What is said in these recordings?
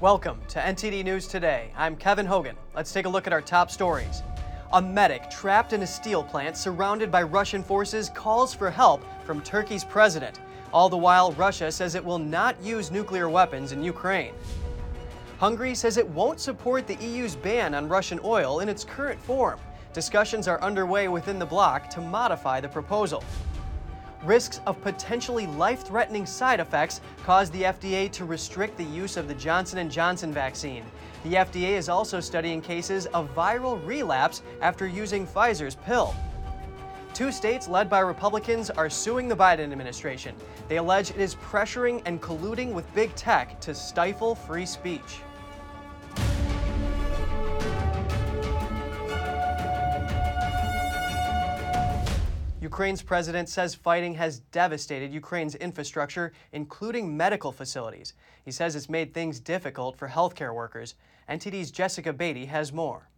Welcome to NTD News Today. I'm Kevin Hogan. Let's take a look at our top stories. A medic trapped in a steel plant surrounded by Russian forces calls for help from Turkey's president. All the while, Russia says it will not use nuclear weapons in Ukraine. Hungary says it won't support the EU's ban on Russian oil in its current form. Discussions are underway within the bloc to modify the proposal. Risks of potentially life-threatening side effects caused the FDA to restrict the use of the Johnson & Johnson vaccine. The FDA is also studying cases of viral relapse after using Pfizer's pill. Two states led by Republicans are suing the Biden administration. They allege it is pressuring and colluding with big tech to stifle free speech. Ukraine's president says fighting has devastated Ukraine's infrastructure, including medical facilities. He says it's made things difficult for healthcare workers. NTD's Jessica Beatty has more.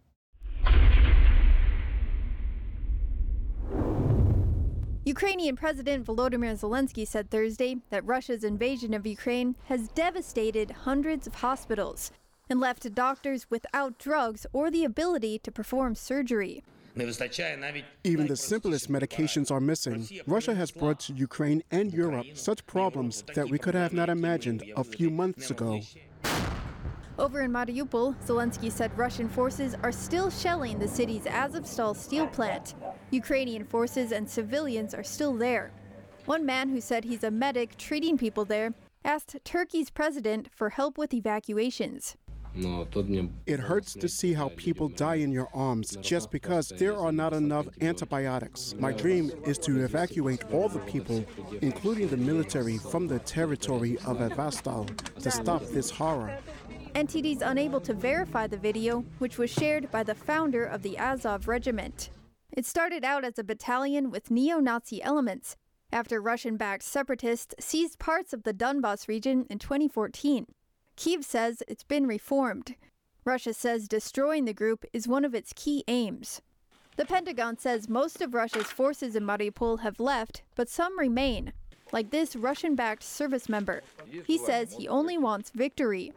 Ukrainian President Volodymyr Zelensky said Thursday that Russia's invasion of Ukraine has devastated hundreds of hospitals and left doctors without drugs or the ability to perform surgery. Even the simplest medications are missing. Russia has brought to Ukraine and Europe such problems that we could have not imagined a few months ago. Over in Mariupol, Zelensky said Russian forces are still shelling the city's Azovstal steel plant. Ukrainian forces and civilians are still there. One man who said he's a medic treating people there asked Turkey's president for help with evacuations. It hurts to see how people die in your arms just because there are not enough antibiotics. My dream is to evacuate all the people, including the military, from the territory of Azovstal to stop this horror. NTD's unable to verify the video, which was shared by the founder of the Azov Regiment. It started out as a battalion with neo Nazi elements after Russian backed separatists seized parts of the Donbas region in 2014. Kiev says it's been reformed. Russia says destroying the group is one of its key aims. The Pentagon says most of Russia's forces in Mariupol have left, but some remain, like this Russian backed service member. He says he only wants victory.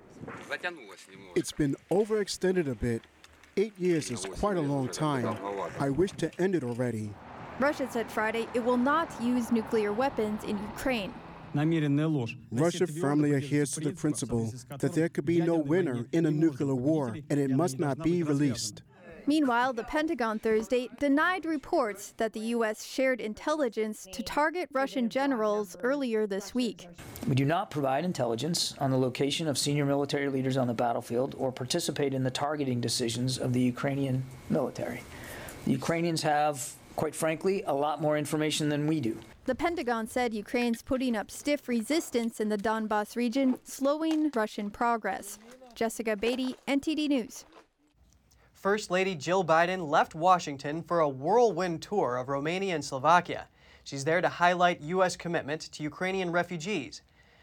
It's been overextended a bit. Eight years is quite a long time. I wish to end it already. Russia said Friday it will not use nuclear weapons in Ukraine. Russia firmly adheres to the principle that there could be no winner in a nuclear war and it must not be released. Meanwhile, the Pentagon Thursday denied reports that the U.S. shared intelligence to target Russian generals earlier this week. We do not provide intelligence on the location of senior military leaders on the battlefield or participate in the targeting decisions of the Ukrainian military. The Ukrainians have, quite frankly, a lot more information than we do. The Pentagon said Ukraine's putting up stiff resistance in the Donbas region, slowing Russian progress. Jessica Beatty, NTD News. First Lady Jill Biden left Washington for a whirlwind tour of Romania and Slovakia. She's there to highlight U.S. commitment to Ukrainian refugees.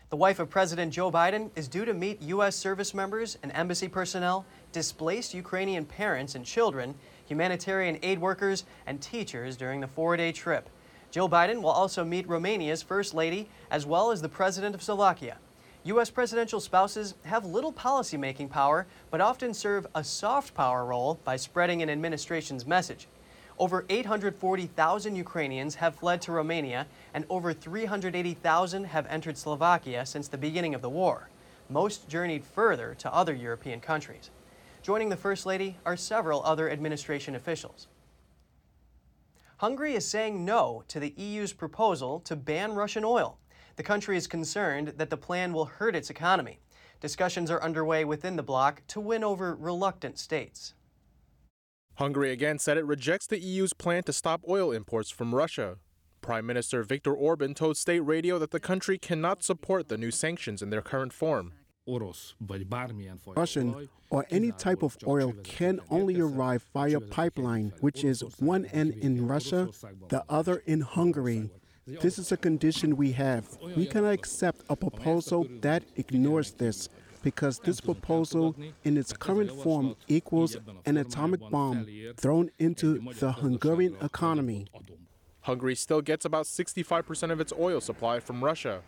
The wife of President Joe Biden is due to meet U.S. service members and embassy personnel, displaced Ukrainian parents and children, humanitarian aid workers, and teachers during the four day trip. Joe Biden will also meet Romania's First Lady as well as the President of Slovakia. U.S. presidential spouses have little policymaking power, but often serve a soft power role by spreading an administration's message. Over 840,000 Ukrainians have fled to Romania, and over 380,000 have entered Slovakia since the beginning of the war. Most journeyed further to other European countries. Joining the First Lady are several other administration officials. Hungary is saying no to the EU's proposal to ban Russian oil. The country is concerned that the plan will hurt its economy. Discussions are underway within the bloc to win over reluctant states. Hungary again said it rejects the EU's plan to stop oil imports from Russia. Prime Minister Viktor Orban told state radio that the country cannot support the new sanctions in their current form. Russian or any type of oil can only arrive via pipeline, which is one end in Russia, the other in Hungary. This is a condition we have. We cannot accept a proposal that ignores this because this proposal in its current form equals an atomic bomb thrown into the Hungarian economy. Hungary still gets about 65% of its oil supply from Russia.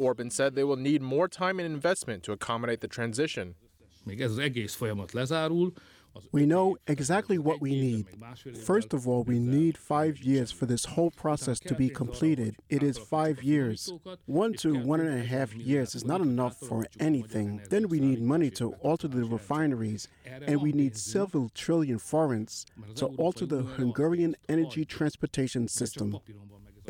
Orban said they will need more time and investment to accommodate the transition. még ez az egész folyamat lezárul, We know exactly what we need. First of all, we need five years for this whole process to be completed. It is five years. One to one and a half years is not enough for anything. Then we need money to alter the refineries, and we need several trillion forints to alter the Hungarian energy transportation system.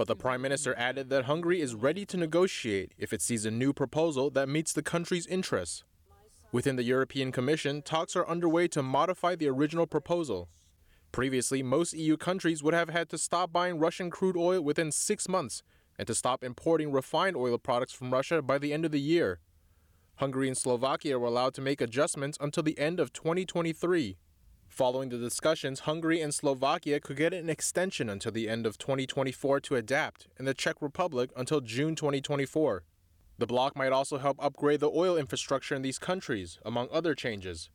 But the prime minister added that Hungary is ready to negotiate if it sees a new proposal that meets the country's interests. Within the European Commission, talks are underway to modify the original proposal. Previously, most EU countries would have had to stop buying Russian crude oil within six months and to stop importing refined oil products from Russia by the end of the year. Hungary and Slovakia were allowed to make adjustments until the end of 2023. Following the discussions, Hungary and Slovakia could get an extension until the end of 2024 to adapt, and the Czech Republic until June 2024. The bloc might also help upgrade the oil infrastructure in these countries, among other changes.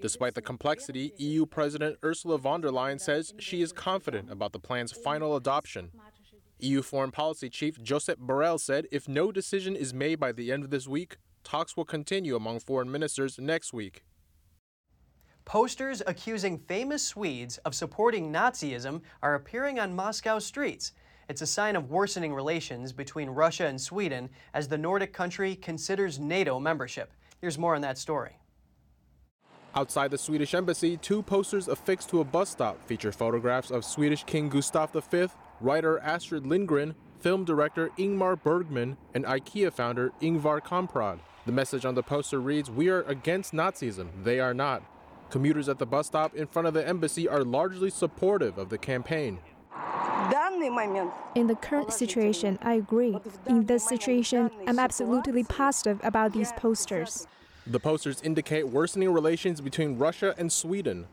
Despite the complexity, EU President Ursula von der Leyen says she is confident about the plan's final adoption. EU Foreign Policy Chief Josep Borrell said if no decision is made by the end of this week, talks will continue among foreign ministers next week. Posters accusing famous Swedes of supporting Nazism are appearing on Moscow streets. It's a sign of worsening relations between Russia and Sweden as the Nordic country considers NATO membership. Here's more on that story. Outside the Swedish embassy, two posters affixed to a bus stop feature photographs of Swedish King Gustav V, writer Astrid Lindgren, film director Ingmar Bergman, and IKEA founder Ingvar Kamprad. The message on the poster reads, We are against Nazism, they are not. Commuters at the bus stop in front of the embassy are largely supportive of the campaign. In the current situation, I agree. In this situation, I'm absolutely positive about these posters. The posters indicate worsening relations between Russia and Sweden.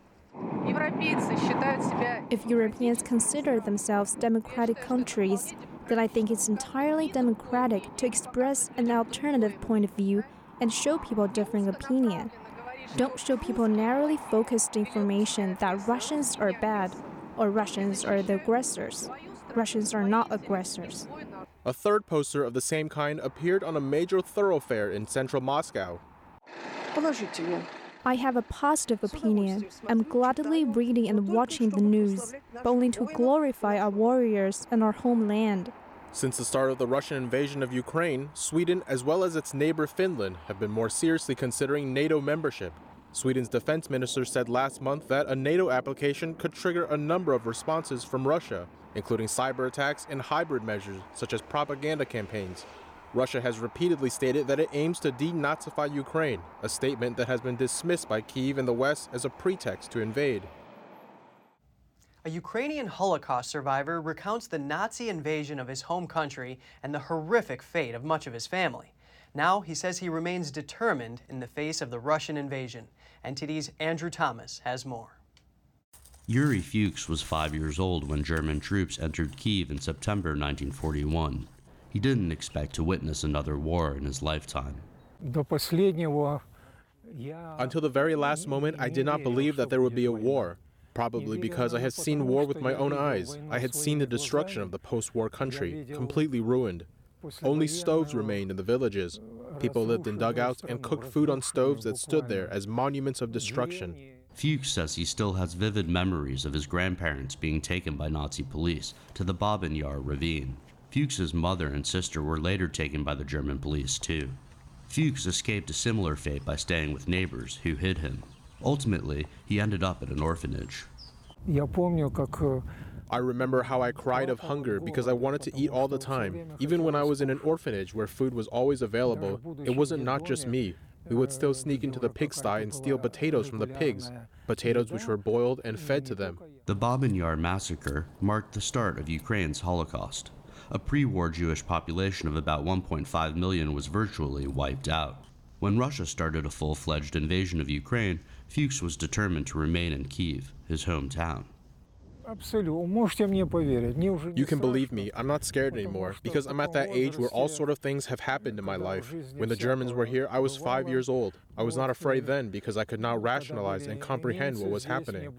If Europeans consider themselves democratic countries, then I think it's entirely democratic to express an alternative point of view and show people different opinion. Don't show people narrowly focused information that Russians are bad or Russians are the aggressors. Russians are not aggressors. A third poster of the same kind appeared on a major thoroughfare in central Moscow. I have a positive opinion. I'm gladly reading and watching the news, but only to glorify our warriors and our homeland. Since the start of the Russian invasion of Ukraine, Sweden, as well as its neighbor Finland, have been more seriously considering NATO membership. Sweden's defense minister said last month that a NATO application could trigger a number of responses from Russia, including cyber attacks and hybrid measures such as propaganda campaigns. Russia has repeatedly stated that it aims to denazify Ukraine, a statement that has been dismissed by Kyiv and the West as a pretext to invade. A Ukrainian Holocaust survivor recounts the Nazi invasion of his home country and the horrific fate of much of his family. Now he says he remains determined in the face of the Russian invasion. And NTD's Andrew Thomas has more. Yuri Fuchs was five years old when German troops entered Kiev in September 1941. He didn't expect to witness another war in his lifetime. Until the very last moment, I did not believe that there would be a war. Probably because I had seen war with my own eyes. I had seen the destruction of the post war country, completely ruined. Only stoves remained in the villages. People lived in dugouts and cooked food on stoves that stood there as monuments of destruction. Fuchs says he still has vivid memories of his grandparents being taken by Nazi police to the Babin Yar ravine. Fuchs's mother and sister were later taken by the German police too. Fuchs escaped a similar fate by staying with neighbors who hid him. Ultimately, he ended up at an orphanage. I remember how I cried of hunger because I wanted to eat all the time. Even when I was in an orphanage where food was always available, it wasn't not just me. We would still sneak into the pigsty and steal potatoes from the pigs, potatoes which were boiled and fed to them. The Babin Yar massacre marked the start of Ukraine's Holocaust. A pre war Jewish population of about 1.5 million was virtually wiped out. When Russia started a full fledged invasion of Ukraine, Fuchs was determined to remain in Kiev, his hometown. You can believe me, I'm not scared anymore because I'm at that age where all sort of things have happened in my life. When the Germans were here, I was five years old. I was not afraid then because I could not rationalize and comprehend what was happening.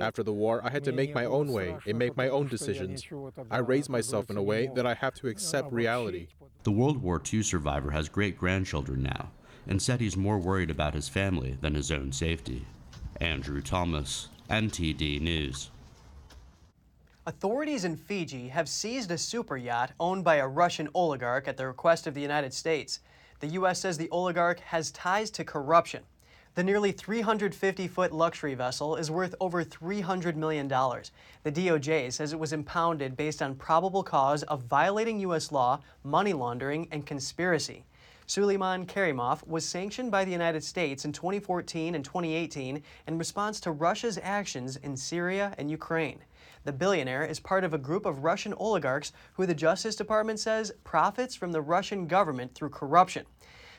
After the war, I had to make my own way and make my own decisions. I raised myself in a way that I have to accept reality. The World War II survivor has great grandchildren now and said he's more worried about his family than his own safety. Andrew Thomas, NTD News. Authorities in Fiji have seized a super yacht owned by a Russian oligarch at the request of the United States. The U.S. says the oligarch has ties to corruption. The nearly 350 foot luxury vessel is worth over $300 million. The DOJ says it was impounded based on probable cause of violating U.S. law, money laundering, and conspiracy. Suleiman Kerimov was sanctioned by the United States in 2014 and 2018 in response to Russia's actions in Syria and Ukraine. The billionaire is part of a group of Russian oligarchs who the Justice Department says profits from the Russian government through corruption.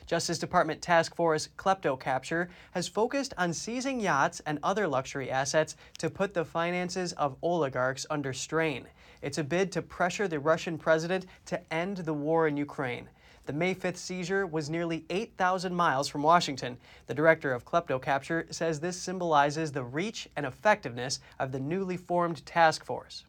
Justice Department Task Force KleptoCapture has focused on seizing yachts and other luxury assets to put the finances of oligarchs under strain. It's a bid to pressure the Russian president to end the war in Ukraine. The May 5th seizure was nearly 8,000 miles from Washington. The director of KleptoCapture says this symbolizes the reach and effectiveness of the newly formed task force.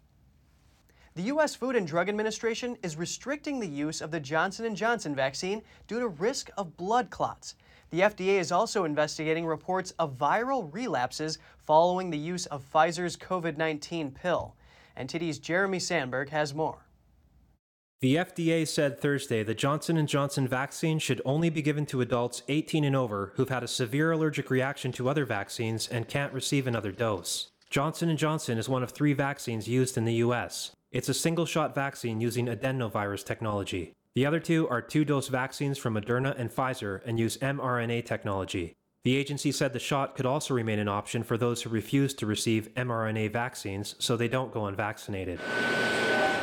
The U.S. Food and Drug Administration is restricting the use of the Johnson & Johnson vaccine due to risk of blood clots. The FDA is also investigating reports of viral relapses following the use of Pfizer's COVID-19 pill. And NTD's Jeremy Sandberg has more. The FDA said Thursday the Johnson & Johnson vaccine should only be given to adults 18 and over who've had a severe allergic reaction to other vaccines and can't receive another dose. Johnson & Johnson is one of 3 vaccines used in the US. It's a single-shot vaccine using adenovirus technology. The other two are two-dose vaccines from Moderna and Pfizer and use mRNA technology. The agency said the shot could also remain an option for those who refuse to receive mRNA vaccines so they don't go unvaccinated.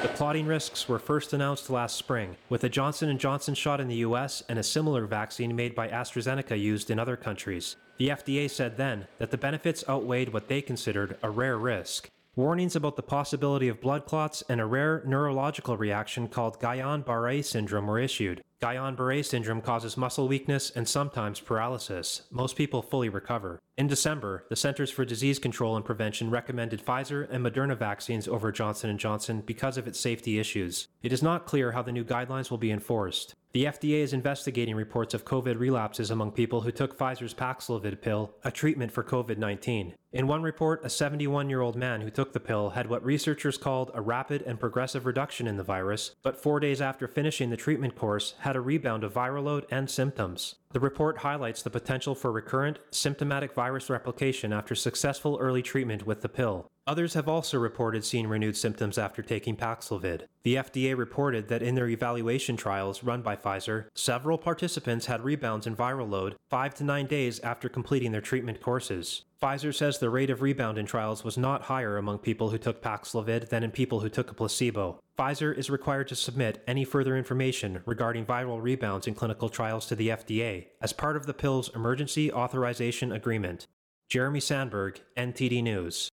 The clotting risks were first announced last spring, with a Johnson & Johnson shot in the US and a similar vaccine made by AstraZeneca used in other countries. The FDA said then that the benefits outweighed what they considered a rare risk. Warnings about the possibility of blood clots and a rare neurological reaction called Guillain-Barré syndrome were issued. Guillain-Barré syndrome causes muscle weakness and sometimes paralysis. Most people fully recover. In December, the Centers for Disease Control and Prevention recommended Pfizer and Moderna vaccines over Johnson & Johnson because of its safety issues. It is not clear how the new guidelines will be enforced. The FDA is investigating reports of COVID relapses among people who took Pfizer's Paxlovid pill, a treatment for COVID 19. In one report, a 71 year old man who took the pill had what researchers called a rapid and progressive reduction in the virus, but four days after finishing the treatment course, had a rebound of viral load and symptoms. The report highlights the potential for recurrent, symptomatic virus replication after successful early treatment with the pill. Others have also reported seeing renewed symptoms after taking Paxlovid. The FDA reported that in their evaluation trials run by Pfizer, several participants had rebounds in viral load five to nine days after completing their treatment courses. Pfizer says the rate of rebound in trials was not higher among people who took Paxlovid than in people who took a placebo. Pfizer is required to submit any further information regarding viral rebounds in clinical trials to the FDA as part of the pill's emergency authorization agreement. Jeremy Sandberg, NTD News.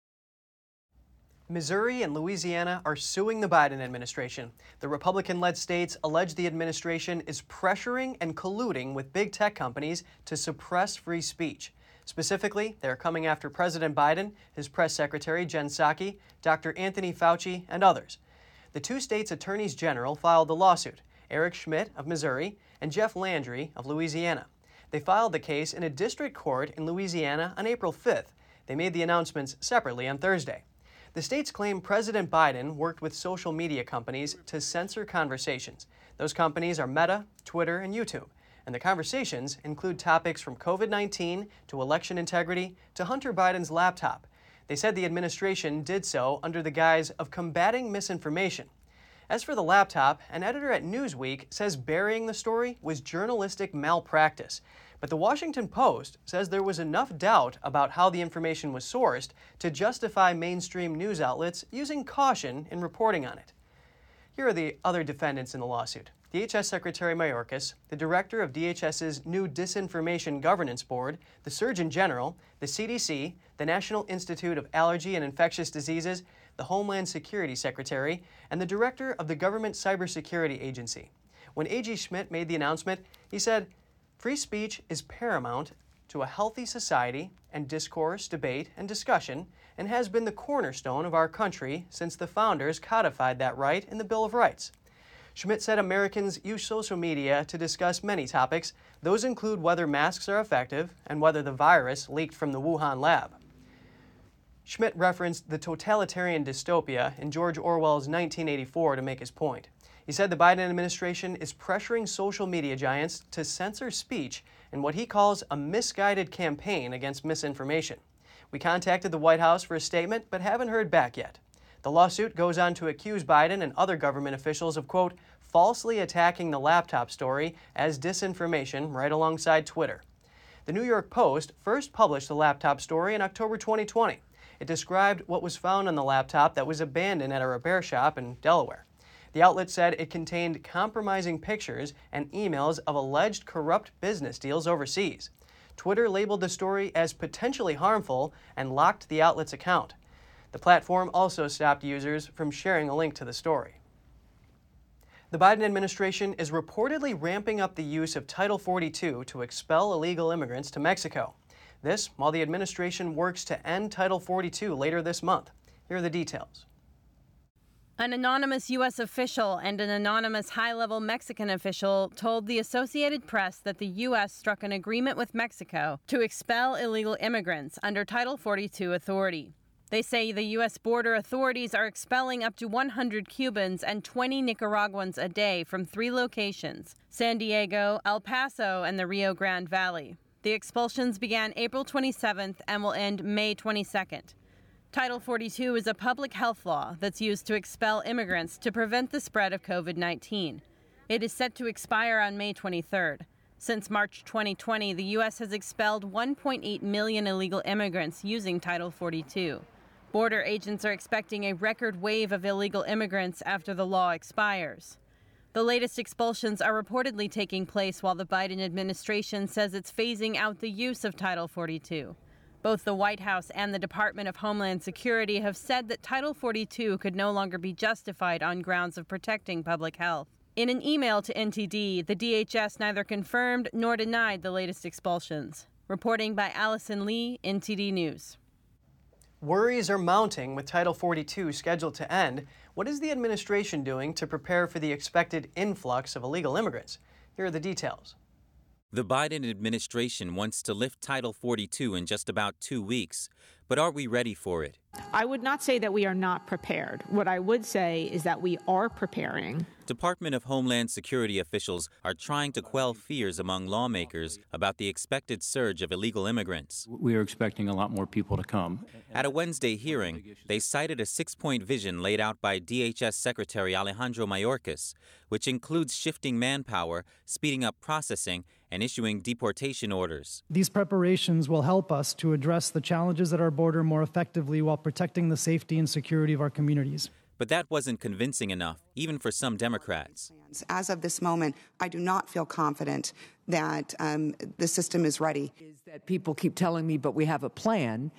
Missouri and Louisiana are suing the Biden administration. The Republican led states allege the administration is pressuring and colluding with big tech companies to suppress free speech. Specifically, they're coming after President Biden, his press secretary Jen Psaki, Dr. Anthony Fauci, and others. The two states' attorneys general filed the lawsuit Eric Schmitt of Missouri and Jeff Landry of Louisiana. They filed the case in a district court in Louisiana on April 5th. They made the announcements separately on Thursday. The states claim President Biden worked with social media companies to censor conversations. Those companies are Meta, Twitter, and YouTube. And the conversations include topics from COVID 19 to election integrity to Hunter Biden's laptop. They said the administration did so under the guise of combating misinformation. As for the laptop, an editor at Newsweek says burying the story was journalistic malpractice. But the Washington Post says there was enough doubt about how the information was sourced to justify mainstream news outlets using caution in reporting on it. Here are the other defendants in the lawsuit. DHS Secretary Mayorkas, the director of DHS's new Disinformation Governance Board, the Surgeon General, the CDC, the National Institute of Allergy and Infectious Diseases, the Homeland Security Secretary, and the director of the Government Cybersecurity Agency. When A.G. Schmitt made the announcement, he said, Free speech is paramount to a healthy society, and discourse, debate, and discussion, and has been the cornerstone of our country since the founders codified that right in the Bill of Rights. Schmitt said Americans use social media to discuss many topics. Those include whether masks are effective and whether the virus leaked from the Wuhan lab. Schmitt referenced the totalitarian dystopia in George Orwell's 1984 to make his point. He said the Biden administration is pressuring social media giants to censor speech in what he calls a misguided campaign against misinformation. We contacted the White House for a statement, but haven't heard back yet. The lawsuit goes on to accuse Biden and other government officials of, quote, falsely attacking the laptop story as disinformation right alongside Twitter. The New York Post first published the laptop story in October 2020. It described what was found on the laptop that was abandoned at a repair shop in Delaware. The outlet said it contained compromising pictures and emails of alleged corrupt business deals overseas. Twitter labeled the story as potentially harmful and locked the outlet's account. The platform also stopped users from sharing a link to the story. The Biden administration is reportedly ramping up the use of Title 42 to expel illegal immigrants to Mexico. This while the administration works to end Title 42 later this month. Here are the details. An anonymous U.S. official and an anonymous high level Mexican official told the Associated Press that the U.S. struck an agreement with Mexico to expel illegal immigrants under Title 42 authority. They say the U.S. border authorities are expelling up to 100 Cubans and 20 Nicaraguans a day from three locations San Diego, El Paso, and the Rio Grande Valley. The expulsions began April 27th and will end May 22nd. Title 42 is a public health law that's used to expel immigrants to prevent the spread of COVID 19. It is set to expire on May 23rd. Since March 2020, the U.S. has expelled 1.8 million illegal immigrants using Title 42. Border agents are expecting a record wave of illegal immigrants after the law expires. The latest expulsions are reportedly taking place while the Biden administration says it's phasing out the use of Title 42. Both the White House and the Department of Homeland Security have said that Title 42 could no longer be justified on grounds of protecting public health. In an email to NTD, the DHS neither confirmed nor denied the latest expulsions. Reporting by Allison Lee, NTD News. Worries are mounting with Title 42 scheduled to end. What is the administration doing to prepare for the expected influx of illegal immigrants? Here are the details. The Biden administration wants to lift Title 42 in just about two weeks, but are we ready for it? I would not say that we are not prepared. What I would say is that we are preparing. Department of Homeland Security officials are trying to quell fears among lawmakers about the expected surge of illegal immigrants. We are expecting a lot more people to come. At a Wednesday hearing, they cited a six point vision laid out by DHS Secretary Alejandro Mayorkas, which includes shifting manpower, speeding up processing, and issuing deportation orders. These preparations will help us to address the challenges at our border more effectively while protecting the safety and security of our communities. But that wasn't convincing enough, even for some Democrats. As of this moment, I do not feel confident that um, the system is ready. Is that people keep telling me, but we have a plan,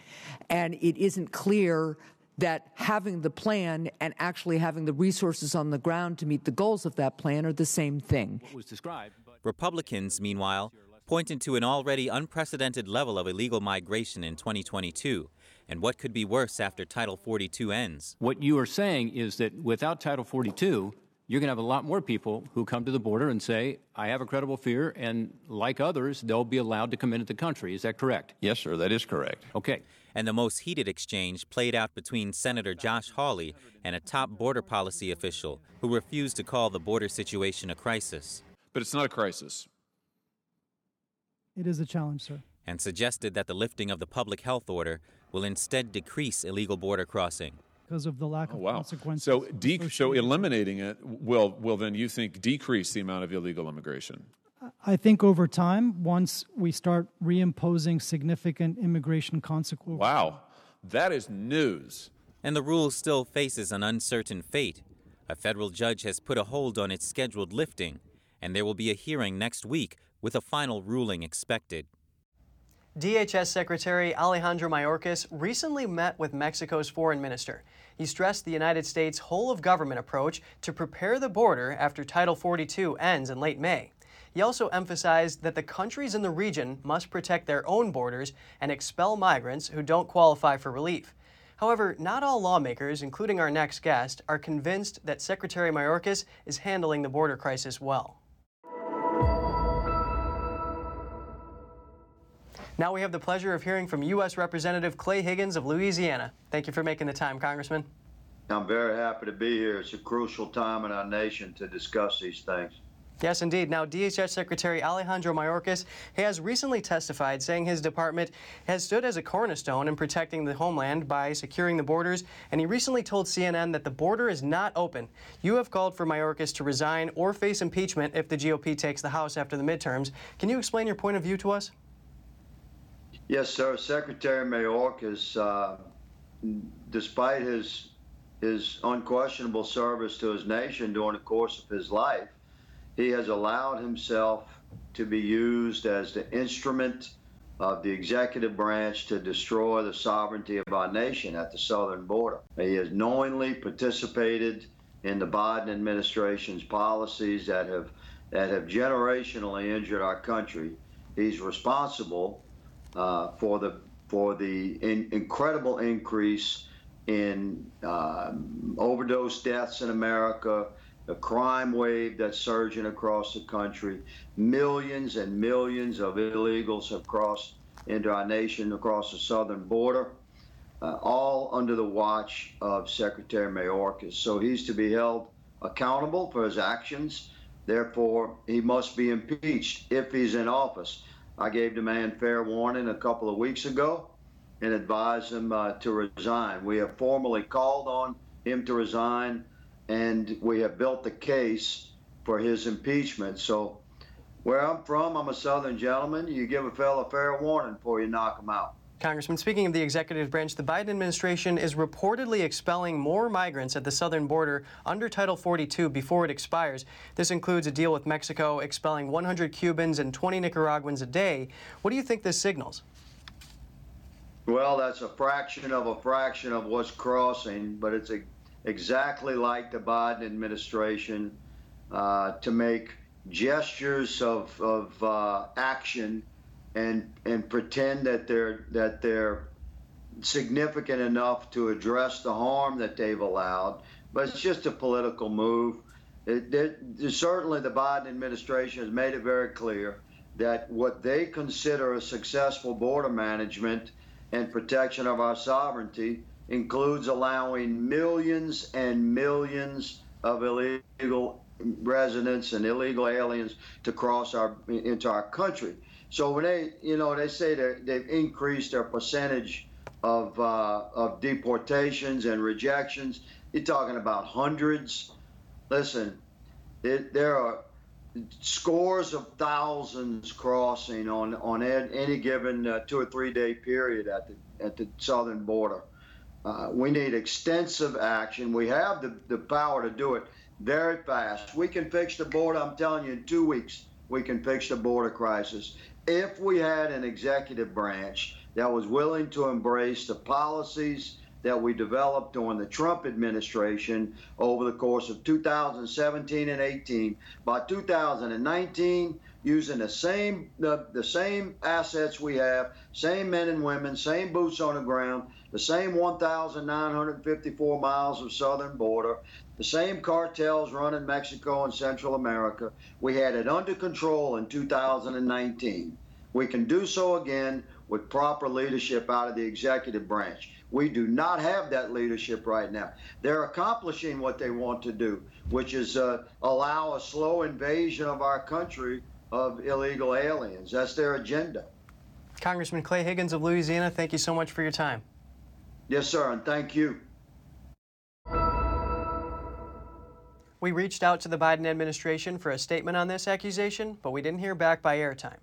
and it isn't clear that having the plan and actually having the resources on the ground to meet the goals of that plan are the same thing. Republicans, meanwhile, pointed to an already unprecedented level of illegal migration in 2022 and what could be worse after Title 42 ends. What you are saying is that without Title 42, you're going to have a lot more people who come to the border and say, I have a credible fear, and like others, they'll be allowed to come into the country. Is that correct? Yes, sir, that is correct. Okay. And the most heated exchange played out between Senator Josh Hawley and a top border policy official who refused to call the border situation a crisis. But it's not a crisis. It is a challenge, sir. And suggested that the lifting of the public health order will instead decrease illegal border crossing because of the lack of oh, wow. consequences. So, de- so eliminating it will will then you think decrease the amount of illegal immigration? I think over time, once we start reimposing significant immigration consequences. Wow, that is news. And the rule still faces an uncertain fate. A federal judge has put a hold on its scheduled lifting, and there will be a hearing next week with a final ruling expected. DHS Secretary Alejandro Mayorkas recently met with Mexico's foreign minister. He stressed the United States' whole of government approach to prepare the border after Title 42 ends in late May. He also emphasized that the countries in the region must protect their own borders and expel migrants who don't qualify for relief. However, not all lawmakers, including our next guest, are convinced that Secretary Mayorkas is handling the border crisis well. Now we have the pleasure of hearing from U.S. Representative Clay Higgins of Louisiana. Thank you for making the time, Congressman. I'm very happy to be here. It's a crucial time in our nation to discuss these things. Yes, indeed. Now, DHS Secretary Alejandro Mayorkas has recently testified saying his department has stood as a cornerstone in protecting the homeland by securing the borders, and he recently told CNN that the border is not open. You have called for Mayorkas to resign or face impeachment if the GOP takes the House after the midterms. Can you explain your point of view to us? Yes, sir. Secretary Mayorkas, uh, despite his his unquestionable service to his nation during the course of his life, he has allowed himself to be used as the instrument of the executive branch to destroy the sovereignty of our nation at the southern border. He has knowingly participated in the Biden administration's policies that have that have generationally injured our country. He's responsible uh, for the for the in, incredible increase in uh, overdose deaths in America, the crime wave that's surging across the country. Millions and millions of illegals have crossed into our nation across the southern border, uh, all under the watch of Secretary Mayorkas. So he's to be held accountable for his actions. Therefore, he must be impeached if he's in office. I gave the man fair warning a couple of weeks ago and advised him uh, to resign. We have formally called on him to resign, and we have built the case for his impeachment. So, where I'm from, I'm a Southern gentleman. You give a fellow fair warning before you knock him out. Congressman, speaking of the executive branch, the Biden administration is reportedly expelling more migrants at the southern border under Title 42 before it expires. This includes a deal with Mexico expelling 100 Cubans and 20 Nicaraguans a day. What do you think this signals? Well, that's a fraction of a fraction of what's crossing, but it's a, exactly like the Biden administration uh, to make gestures of, of uh, action and and pretend that they're that they're significant enough to address the harm that they've allowed. But it's just a political move. It, it, certainly, the Biden administration has made it very clear that what they consider a successful border management and protection of our sovereignty includes allowing millions and millions of illegal residents and illegal aliens to cross our into our country. So when they, you know, they say they've increased their percentage of uh, of deportations and rejections, you're talking about hundreds. Listen, it, there are scores of thousands crossing on on any given uh, two or three day period at the at the southern border. Uh, we need extensive action. We have the, the power to do it very fast. We can fix the border. I'm telling you, in two weeks, we can fix the border crisis if we had an executive branch that was willing to embrace the policies that we developed during the Trump administration over the course of 2017 and 18, by 2019, using the same the, the same assets we have, same men and women, same boots on the ground, the same 1,954 miles of southern border, the same cartels running Mexico and Central America. We had it under control in 2019. We can do so again with proper leadership out of the executive branch. We do not have that leadership right now. They're accomplishing what they want to do, which is uh, allow a slow invasion of our country of illegal aliens. That's their agenda. Congressman Clay Higgins of Louisiana, thank you so much for your time. Yes, sir, and thank you. We reached out to the Biden administration for a statement on this accusation, but we didn't hear back by airtime.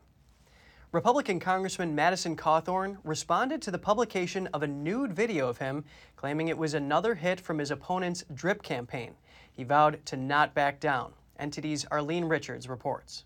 Republican Congressman Madison Cawthorn responded to the publication of a nude video of him, claiming it was another hit from his opponent's drip campaign. He vowed to not back down. NTD's Arlene Richards reports.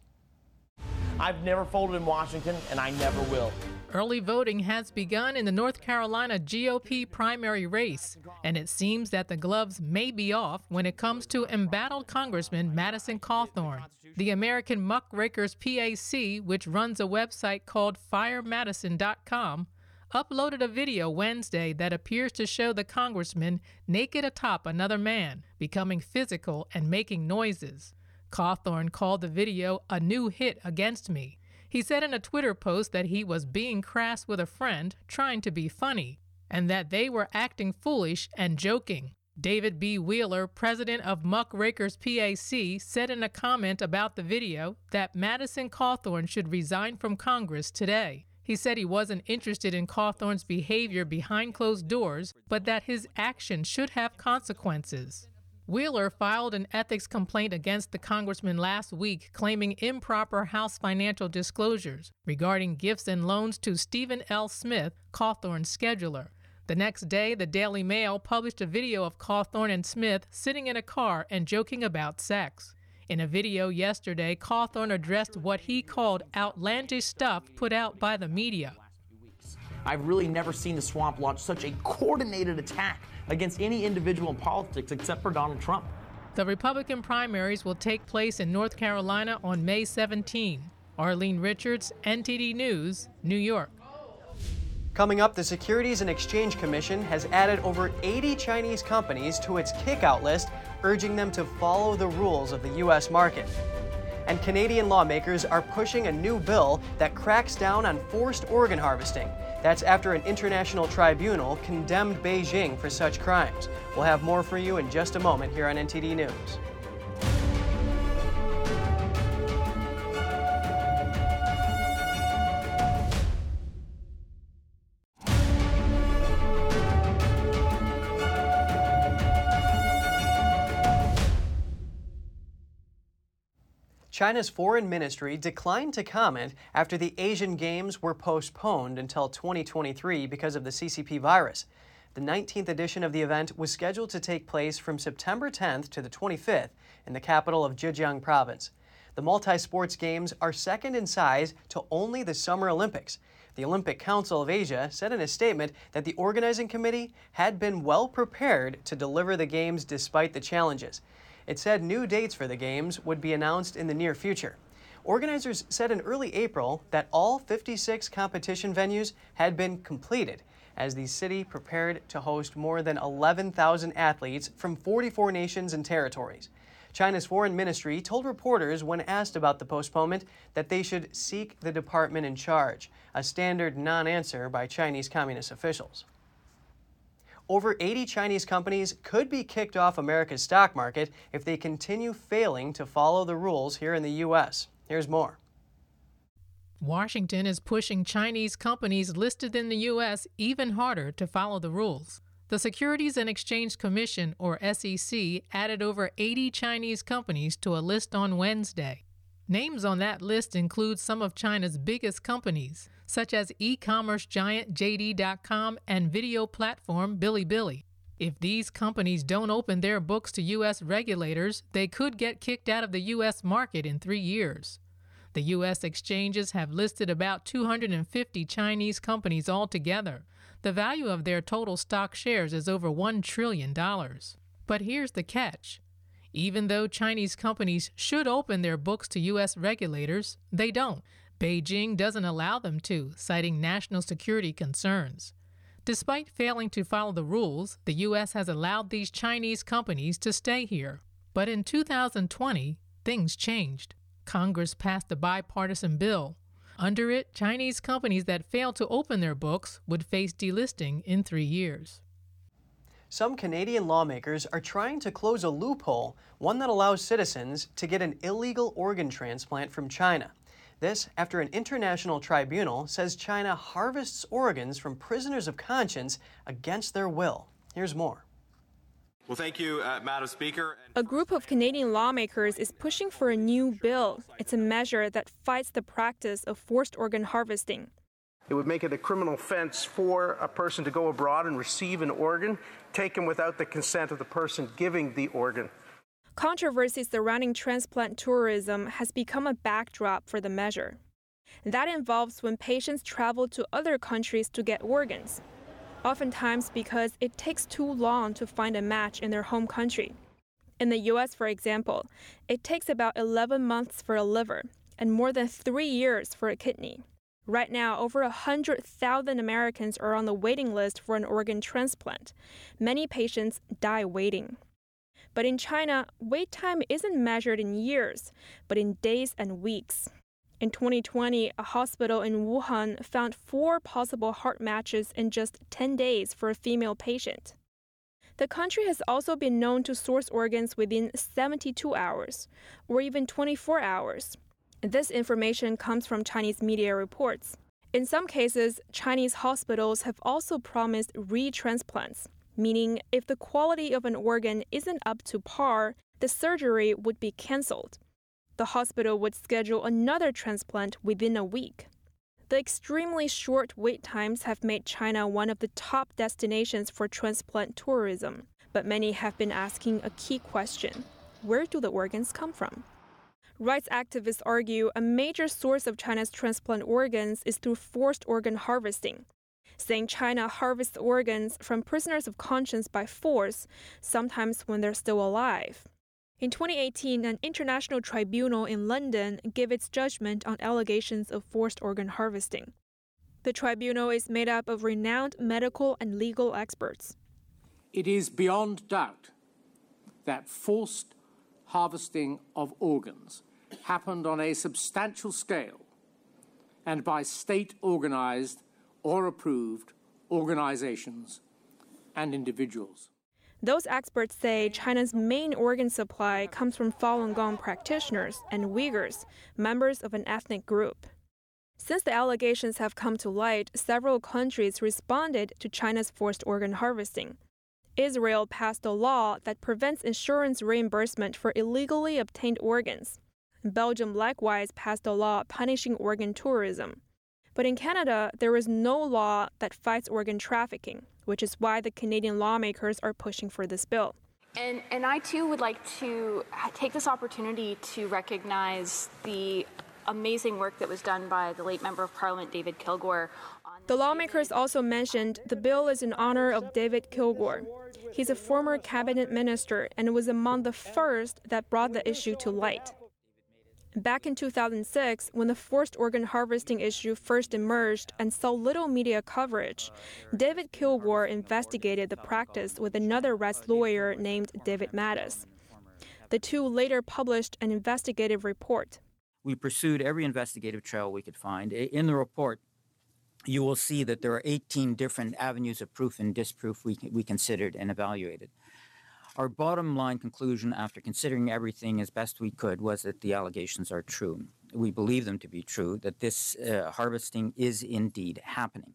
I've never folded in Washington, and I never will. Early voting has begun in the North Carolina GOP primary race, and it seems that the gloves may be off when it comes to embattled Congressman Madison Cawthorn. The American Muckrakers PAC, which runs a website called firemadison.com, uploaded a video Wednesday that appears to show the congressman naked atop another man, becoming physical and making noises. Cawthorn called the video a new hit against me. He said in a Twitter post that he was being crass with a friend, trying to be funny, and that they were acting foolish and joking. David B. Wheeler, president of Muckrakers PAC, said in a comment about the video that Madison Cawthorn should resign from Congress today. He said he wasn't interested in Cawthorn's behavior behind closed doors, but that his actions should have consequences. Wheeler filed an ethics complaint against the congressman last week, claiming improper House financial disclosures regarding gifts and loans to Stephen L. Smith, Cawthorn's scheduler. The next day, the Daily Mail published a video of Cawthorn and Smith sitting in a car and joking about sex. In a video yesterday, Cawthorn addressed what he called outlandish stuff put out by the media. I've really never seen the swamp launch such a coordinated attack against any individual in politics except for Donald Trump. The Republican primaries will take place in North Carolina on May 17. Arlene Richards, NTD News, New York. Coming up, the Securities and Exchange Commission has added over 80 Chinese companies to its kickout list, urging them to follow the rules of the U.S. market. And Canadian lawmakers are pushing a new bill that cracks down on forced organ harvesting. That's after an international tribunal condemned Beijing for such crimes. We'll have more for you in just a moment here on NTD News. China's foreign ministry declined to comment after the Asian Games were postponed until 2023 because of the CCP virus. The 19th edition of the event was scheduled to take place from September 10th to the 25th in the capital of Zhejiang province. The multi sports games are second in size to only the Summer Olympics. The Olympic Council of Asia said in a statement that the organizing committee had been well prepared to deliver the games despite the challenges. It said new dates for the Games would be announced in the near future. Organizers said in early April that all 56 competition venues had been completed as the city prepared to host more than 11,000 athletes from 44 nations and territories. China's foreign ministry told reporters when asked about the postponement that they should seek the department in charge, a standard non answer by Chinese communist officials. Over 80 Chinese companies could be kicked off America's stock market if they continue failing to follow the rules here in the U.S. Here's more. Washington is pushing Chinese companies listed in the U.S. even harder to follow the rules. The Securities and Exchange Commission, or SEC, added over 80 Chinese companies to a list on Wednesday. Names on that list include some of China's biggest companies, such as e commerce giant JD.com and video platform Bilibili. If these companies don't open their books to U.S. regulators, they could get kicked out of the U.S. market in three years. The U.S. exchanges have listed about 250 Chinese companies altogether. The value of their total stock shares is over $1 trillion. But here's the catch even though Chinese companies should open their books to U.S. regulators, they don't. Beijing doesn't allow them to, citing national security concerns. Despite failing to follow the rules, the U.S. has allowed these Chinese companies to stay here. But in 2020, things changed. Congress passed a bipartisan bill. Under it, Chinese companies that fail to open their books would face delisting in three years. Some Canadian lawmakers are trying to close a loophole, one that allows citizens to get an illegal organ transplant from China. This after an international tribunal says China harvests organs from prisoners of conscience against their will. Here's more. Well, thank you, uh, Madam Speaker. A group of Canadian lawmakers is pushing for a new bill. It's a measure that fights the practice of forced organ harvesting. It would make it a criminal offense for a person to go abroad and receive an organ taken without the consent of the person giving the organ. Controversy surrounding transplant tourism has become a backdrop for the measure. That involves when patients travel to other countries to get organs, oftentimes because it takes too long to find a match in their home country. In the US, for example, it takes about 11 months for a liver and more than three years for a kidney. Right now, over 100,000 Americans are on the waiting list for an organ transplant. Many patients die waiting. But in China, wait time isn't measured in years, but in days and weeks. In 2020, a hospital in Wuhan found four possible heart matches in just 10 days for a female patient. The country has also been known to source organs within 72 hours, or even 24 hours. This information comes from Chinese media reports. In some cases, Chinese hospitals have also promised retransplants, meaning if the quality of an organ isn't up to par, the surgery would be cancelled. The hospital would schedule another transplant within a week. The extremely short wait times have made China one of the top destinations for transplant tourism. But many have been asking a key question where do the organs come from? Rights activists argue a major source of China's transplant organs is through forced organ harvesting, saying China harvests organs from prisoners of conscience by force, sometimes when they're still alive. In 2018, an international tribunal in London gave its judgment on allegations of forced organ harvesting. The tribunal is made up of renowned medical and legal experts. It is beyond doubt that forced harvesting of organs happened on a substantial scale and by state organized or approved organizations and individuals. Those experts say China's main organ supply comes from Falun Gong practitioners and Uyghurs, members of an ethnic group. Since the allegations have come to light, several countries responded to China's forced organ harvesting. Israel passed a law that prevents insurance reimbursement for illegally obtained organs. Belgium likewise passed a law punishing organ tourism. But in Canada, there is no law that fights organ trafficking, which is why the Canadian lawmakers are pushing for this bill. And, and I too would like to take this opportunity to recognize the amazing work that was done by the late Member of Parliament David Kilgour. The lawmakers also mentioned the bill is in honor of David Kilgour. He's a former cabinet minister and was among the first that brought the issue to light. Back in 2006, when the forced organ harvesting issue first emerged and saw little media coverage, David Kilgour investigated the practice with another rights lawyer named David Matas. The two later published an investigative report. We pursued every investigative trail we could find. In the report, you will see that there are 18 different avenues of proof and disproof we, we considered and evaluated. Our bottom line conclusion, after considering everything as best we could, was that the allegations are true. We believe them to be true, that this uh, harvesting is indeed happening.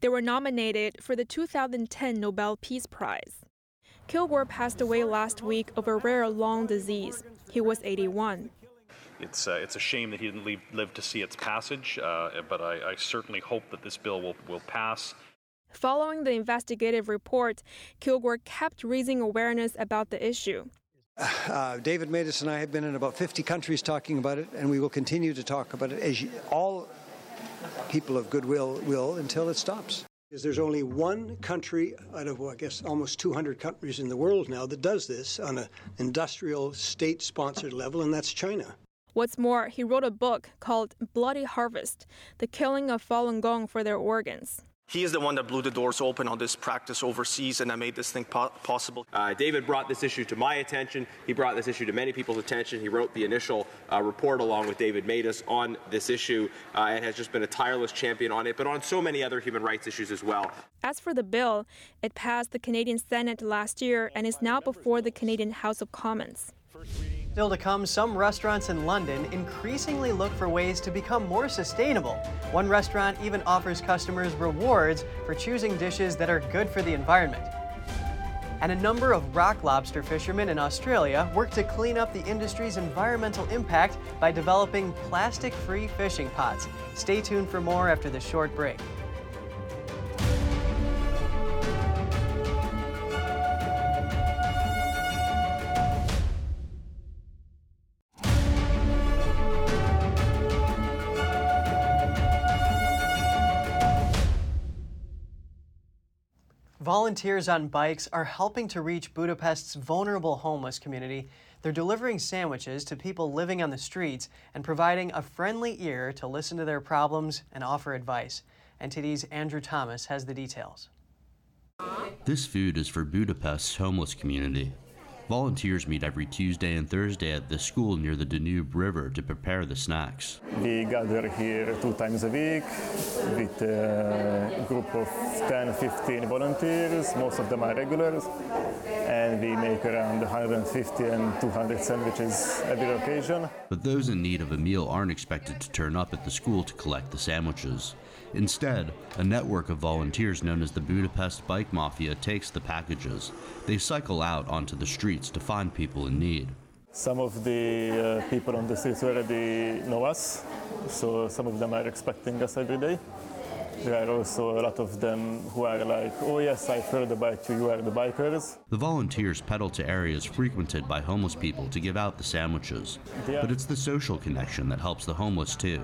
They were nominated for the 2010 Nobel Peace Prize. Kilgour passed away last week of a rare lung disease. He was 81. It's, uh, it's a shame that he didn't leave, live to see its passage, uh, but I, I certainly hope that this bill will, will pass. Following the investigative report, Kilgour kept raising awareness about the issue. Uh, David Matas and I have been in about 50 countries talking about it, and we will continue to talk about it as you, all people of goodwill will until it stops. Because there's only one country out of, well, I guess, almost 200 countries in the world now that does this on an industrial, state sponsored level, and that's China. What's more, he wrote a book called Bloody Harvest The Killing of Falun Gong for Their Organs. He is the one that blew the doors open on this practice overseas and that made this thing po- possible. Uh, David brought this issue to my attention. He brought this issue to many people's attention. He wrote the initial uh, report along with David Matas on this issue uh, and has just been a tireless champion on it, but on so many other human rights issues as well. As for the bill, it passed the Canadian Senate last year and is now before the Canadian House of Commons. Still to come, some restaurants in London increasingly look for ways to become more sustainable. One restaurant even offers customers rewards for choosing dishes that are good for the environment. And a number of rock lobster fishermen in Australia work to clean up the industry's environmental impact by developing plastic free fishing pots. Stay tuned for more after this short break. Volunteers on bikes are helping to reach Budapest's vulnerable homeless community. They're delivering sandwiches to people living on the streets and providing a friendly ear to listen to their problems and offer advice. NTD's Andrew Thomas has the details. This food is for Budapest's homeless community. Volunteers meet every Tuesday and Thursday at the school near the Danube River to prepare the snacks. We gather here two times a week with a group of 10 15 volunteers, most of them are regulars, and we make around 150 and 200 sandwiches every occasion. But those in need of a meal aren't expected to turn up at the school to collect the sandwiches. Instead, a network of volunteers known as the Budapest Bike Mafia takes the packages. They cycle out onto the streets to find people in need. Some of the uh, people on the streets already know us, so some of them are expecting us every day. There are also a lot of them who are like, oh yes, I've heard about you, you are the bikers. The volunteers pedal to areas frequented by homeless people to give out the sandwiches. Yeah. But it's the social connection that helps the homeless too.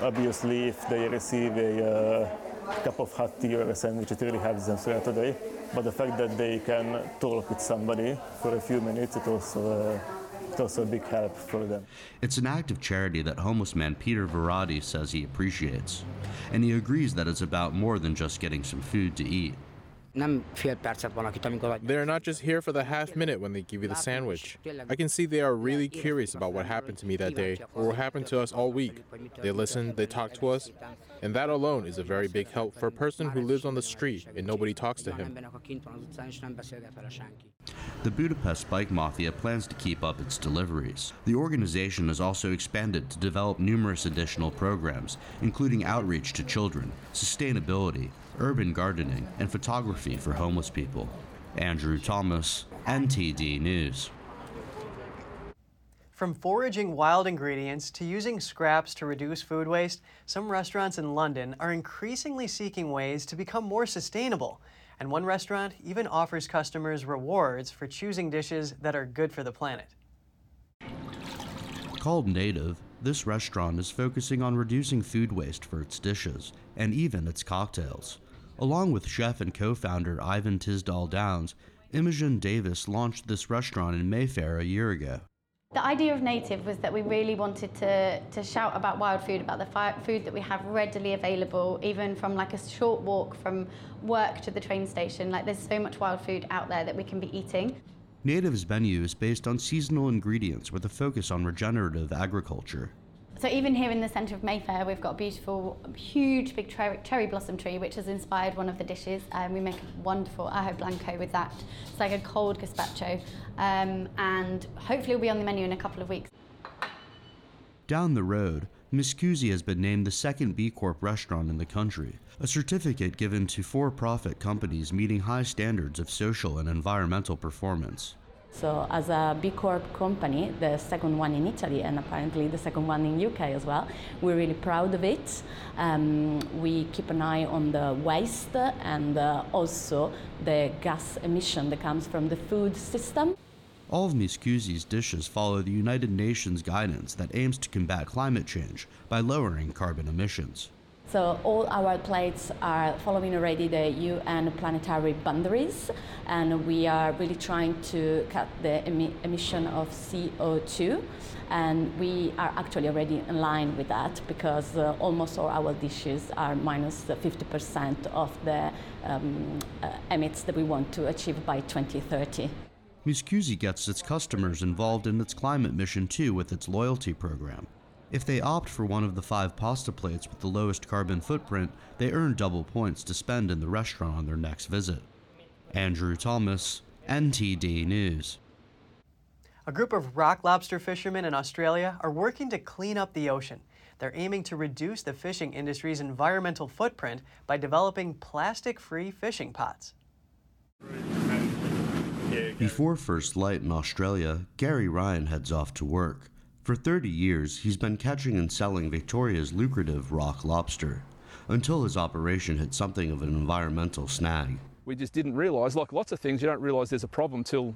Obviously, if they receive a uh, cup of hot tea or a sandwich, it really helps them throughout the day. But the fact that they can talk with somebody for a few minutes, it also, uh, also a big help for them. It's an act of charity that homeless man Peter Verratti says he appreciates. And he agrees that it's about more than just getting some food to eat. They're not just here for the half minute when they give you the sandwich. I can see they are really curious about what happened to me that day or what happened to us all week. They listen, they talk to us, and that alone is a very big help for a person who lives on the street and nobody talks to him. The Budapest Bike Mafia plans to keep up its deliveries. The organization has also expanded to develop numerous additional programs, including outreach to children, sustainability, urban gardening, and photography for homeless people. Andrew Thomas, NTD News. From foraging wild ingredients to using scraps to reduce food waste, some restaurants in London are increasingly seeking ways to become more sustainable. And one restaurant even offers customers rewards for choosing dishes that are good for the planet. Called Native, this restaurant is focusing on reducing food waste for its dishes and even its cocktails. Along with chef and co founder Ivan Tisdall Downes, Imogen Davis launched this restaurant in Mayfair a year ago. The idea of Native was that we really wanted to, to shout about wild food, about the fi- food that we have readily available, even from like a short walk from work to the train station. Like there's so much wild food out there that we can be eating. Native's menu is based on seasonal ingredients with a focus on regenerative agriculture. So even here in the centre of Mayfair, we've got a beautiful, huge, big cherry, cherry blossom tree, which has inspired one of the dishes. Um, we make a wonderful ajo blanco with that. It's like a cold gazpacho, um, and hopefully it'll be on the menu in a couple of weeks. Down the road, Miscusi has been named the second B Corp restaurant in the country, a certificate given to for profit companies meeting high standards of social and environmental performance. So as a B Corp company, the second one in Italy and apparently the second one in UK as well, we're really proud of it. Um, we keep an eye on the waste and uh, also the gas emission that comes from the food system. All of Miscusi's dishes follow the United Nations guidance that aims to combat climate change by lowering carbon emissions. So all our plates are following already the UN planetary boundaries, and we are really trying to cut the emi- emission of CO2. And we are actually already in line with that because uh, almost all our dishes are minus 50% of the um, uh, emits that we want to achieve by 2030. Miss gets its customers involved in its climate mission too with its loyalty program. If they opt for one of the five pasta plates with the lowest carbon footprint, they earn double points to spend in the restaurant on their next visit. Andrew Thomas, NTD News. A group of rock lobster fishermen in Australia are working to clean up the ocean. They're aiming to reduce the fishing industry's environmental footprint by developing plastic free fishing pots. Before first light in Australia, Gary Ryan heads off to work. For 30 years, he's been catching and selling Victoria's lucrative rock lobster, until his operation hit something of an environmental snag. We just didn't realise, like lots of things, you don't realise there's a problem till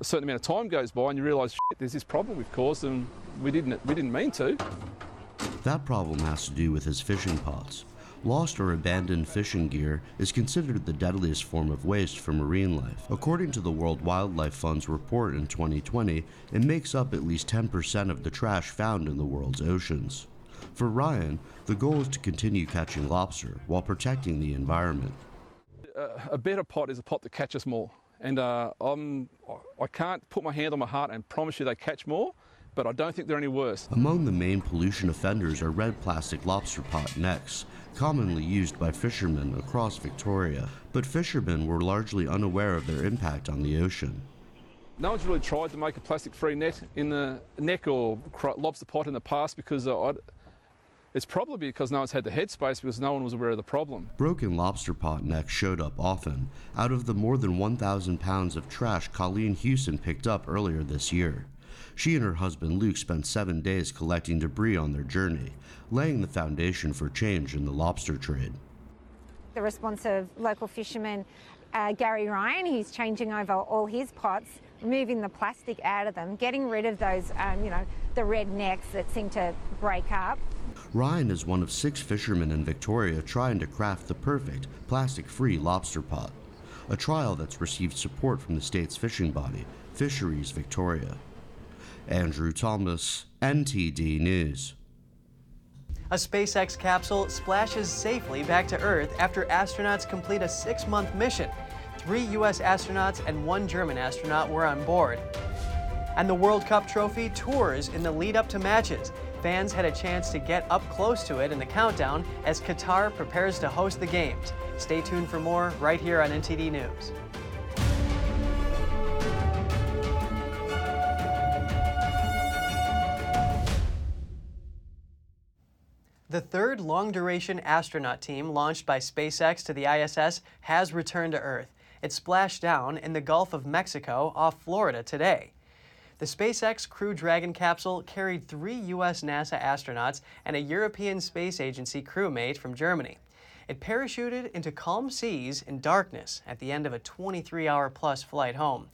a certain amount of time goes by and you realise there's this problem we've caused and we didn't, we didn't mean to. That problem has to do with his fishing pots. Lost or abandoned fishing gear is considered the deadliest form of waste for marine life. According to the World Wildlife Fund's report in 2020, it makes up at least 10% of the trash found in the world's oceans. For Ryan, the goal is to continue catching lobster while protecting the environment. A better pot is a pot that catches more. And uh, I'm, I can't put my hand on my heart and promise you they catch more, but I don't think they're any worse. Among the main pollution offenders are red plastic lobster pot nets, commonly used by fishermen across Victoria. But fishermen were largely unaware of their impact on the ocean. No one's really tried to make a plastic-free net in the neck or lobster pot in the past because uh, it's probably because no one's had the headspace because no one was aware of the problem. Broken lobster pot necks showed up often. Out of the more than 1,000 pounds of trash Colleen Houston picked up earlier this year. She and her husband Luke spent seven days collecting debris on their journey, laying the foundation for change in the lobster trade. The response of local fisherman uh, Gary Ryan, he's changing over all his pots, removing the plastic out of them, getting rid of those, um, you know, the red necks that seem to break up. Ryan is one of six fishermen in Victoria trying to craft the perfect plastic free lobster pot, a trial that's received support from the state's fishing body, Fisheries Victoria. Andrew Thomas, NTD News. A SpaceX capsule splashes safely back to Earth after astronauts complete a six month mission. Three U.S. astronauts and one German astronaut were on board. And the World Cup trophy tours in the lead up to matches. Fans had a chance to get up close to it in the countdown as Qatar prepares to host the games. Stay tuned for more right here on NTD News. The third long duration astronaut team launched by SpaceX to the ISS has returned to Earth. It splashed down in the Gulf of Mexico off Florida today. The SpaceX Crew Dragon capsule carried three U.S. NASA astronauts and a European Space Agency crewmate from Germany. It parachuted into calm seas in darkness at the end of a 23 hour plus flight home.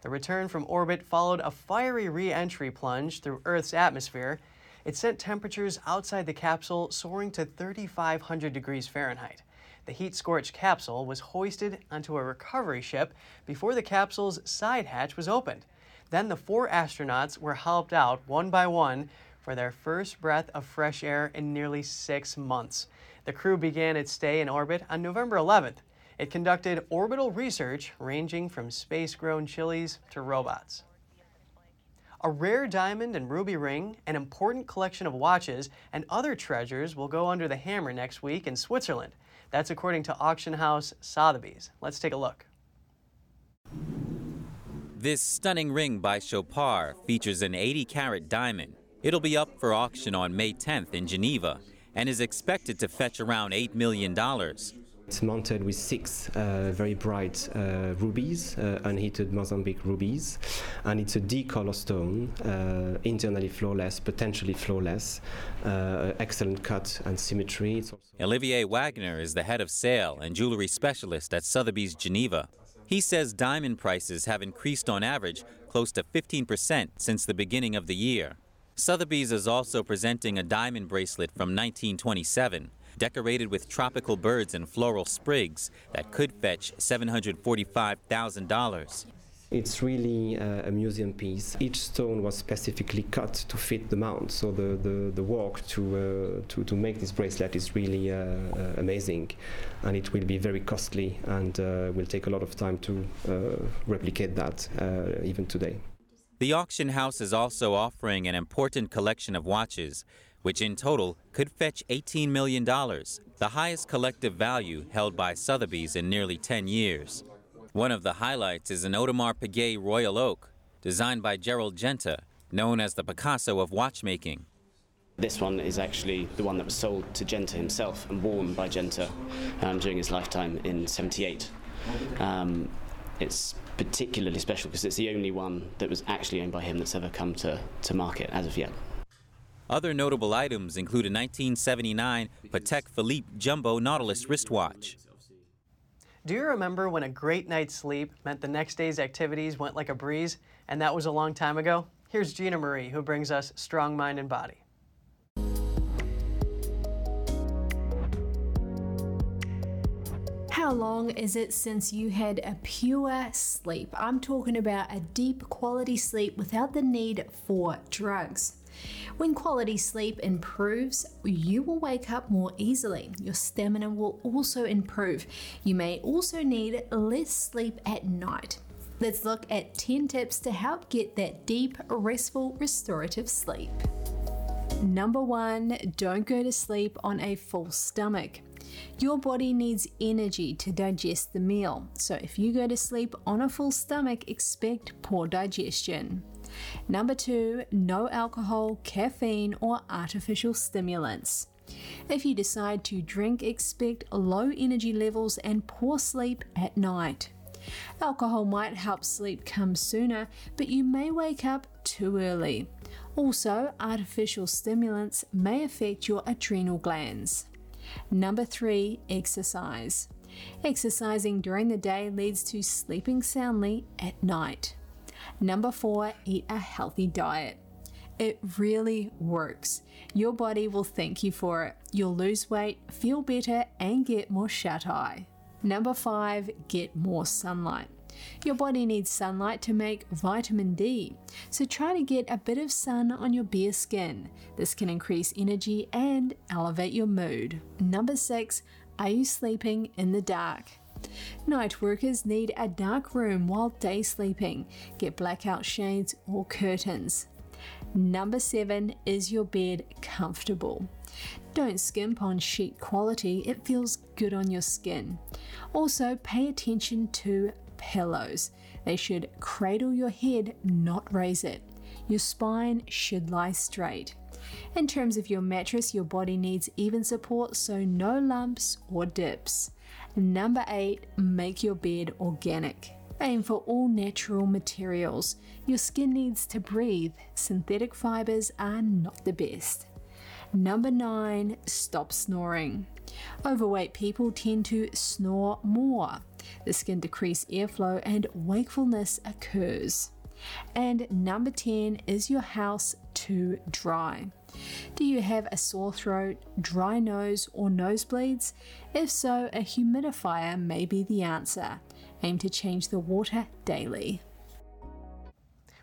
The return from orbit followed a fiery re entry plunge through Earth's atmosphere it sent temperatures outside the capsule soaring to 3,500 degrees Fahrenheit. The heat scorched capsule was hoisted onto a recovery ship before the capsule's side hatch was opened. Then the four astronauts were helped out one by one for their first breath of fresh air in nearly six months. The crew began its stay in orbit on November 11th. It conducted orbital research ranging from space grown chilies to robots. A rare diamond and ruby ring, an important collection of watches, and other treasures will go under the hammer next week in Switzerland. That's according to auction house Sotheby's. Let's take a look. This stunning ring by Chopard features an 80 carat diamond. It'll be up for auction on May 10th in Geneva and is expected to fetch around $8 million. It's mounted with six uh, very bright uh, rubies, uh, unheated Mozambique rubies, and it's a D color stone, uh, internally flawless, potentially flawless, uh, excellent cut and symmetry. Olivier Wagner is the head of sale and jewelry specialist at Sotheby's Geneva. He says diamond prices have increased on average close to 15% since the beginning of the year. Sotheby's is also presenting a diamond bracelet from 1927 decorated with tropical birds and floral sprigs that could fetch $745,000. It's really uh, a museum piece. Each stone was specifically cut to fit the mount, so the, the, the work to, uh, to, to make this bracelet is really uh, uh amazing, and it will be very costly and uh, will take a lot of time to uh, replicate that even today. The auction house is also offering an important collection of watches which in total could fetch $18 million, the highest collective value held by Sotheby's in nearly 10 years. One of the highlights is an Audemars Piguet Royal Oak, designed by Gerald Genta, known as the Picasso of watchmaking. This one is actually the one that was sold to Genta himself and worn by Genta um, during his lifetime in 78. Um, it's particularly special because it's the only one that was actually owned by him that's ever come to, to market as of yet. Other notable items include a 1979 Patek Philippe Jumbo Nautilus wristwatch. Do you remember when a great night's sleep meant the next day's activities went like a breeze, and that was a long time ago? Here's Gina Marie, who brings us Strong Mind and Body. How long is it since you had a pure sleep? I'm talking about a deep quality sleep without the need for drugs. When quality sleep improves, you will wake up more easily. Your stamina will also improve. You may also need less sleep at night. Let's look at 10 tips to help get that deep, restful, restorative sleep. Number one, don't go to sleep on a full stomach. Your body needs energy to digest the meal, so if you go to sleep on a full stomach, expect poor digestion. Number two, no alcohol, caffeine, or artificial stimulants. If you decide to drink, expect low energy levels and poor sleep at night. Alcohol might help sleep come sooner, but you may wake up too early. Also, artificial stimulants may affect your adrenal glands. Number three, exercise. Exercising during the day leads to sleeping soundly at night. Number four, eat a healthy diet. It really works. Your body will thank you for it. You'll lose weight, feel better, and get more shut eye. Number five, get more sunlight. Your body needs sunlight to make vitamin D, so try to get a bit of sun on your bare skin. This can increase energy and elevate your mood. Number six, are you sleeping in the dark? Night workers need a dark room while day sleeping. Get blackout shades or curtains. Number seven, is your bed comfortable? Don't skimp on sheet quality, it feels good on your skin. Also, pay attention to pillows. They should cradle your head, not raise it. Your spine should lie straight. In terms of your mattress, your body needs even support, so no lumps or dips. Number eight, make your bed organic. Aim for all natural materials. Your skin needs to breathe. Synthetic fibers are not the best. Number nine, stop snoring. Overweight people tend to snore more. This can decrease airflow and wakefulness occurs. And number 10 is your house too dry? Do you have a sore throat, dry nose, or nosebleeds? If so, a humidifier may be the answer. Aim to change the water daily.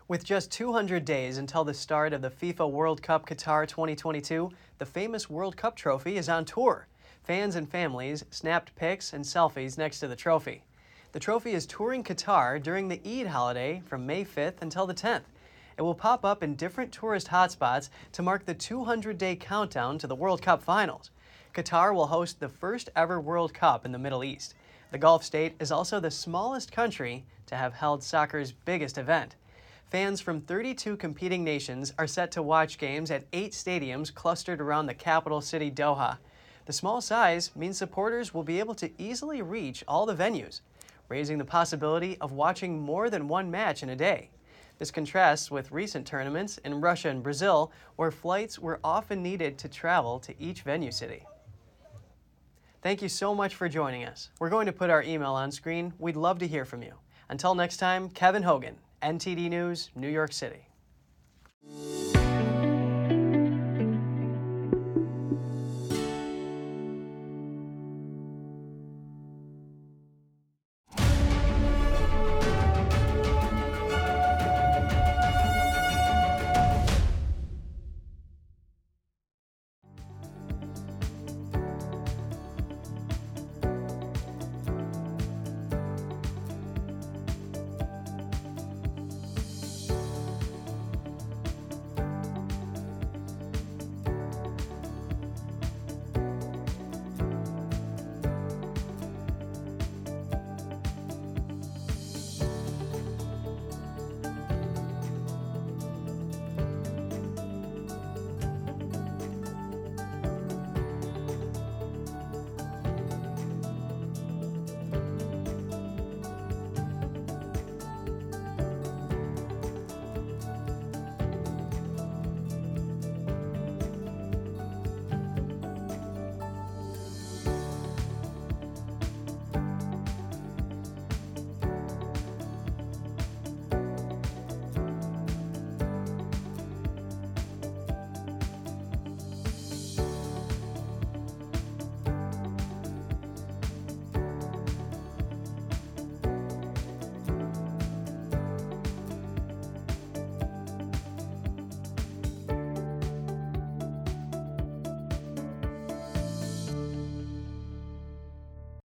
With just 200 days until the start of the FIFA World Cup Qatar 2022, the famous World Cup trophy is on tour. Fans and families snapped pics and selfies next to the trophy. The trophy is touring Qatar during the Eid holiday from May 5th until the 10th. It will pop up in different tourist hotspots to mark the 200 day countdown to the World Cup finals. Qatar will host the first ever World Cup in the Middle East. The Gulf state is also the smallest country to have held soccer's biggest event. Fans from 32 competing nations are set to watch games at eight stadiums clustered around the capital city, Doha. The small size means supporters will be able to easily reach all the venues, raising the possibility of watching more than one match in a day. This contrasts with recent tournaments in Russia and Brazil, where flights were often needed to travel to each venue city. Thank you so much for joining us. We're going to put our email on screen. We'd love to hear from you. Until next time, Kevin Hogan, NTD News, New York City.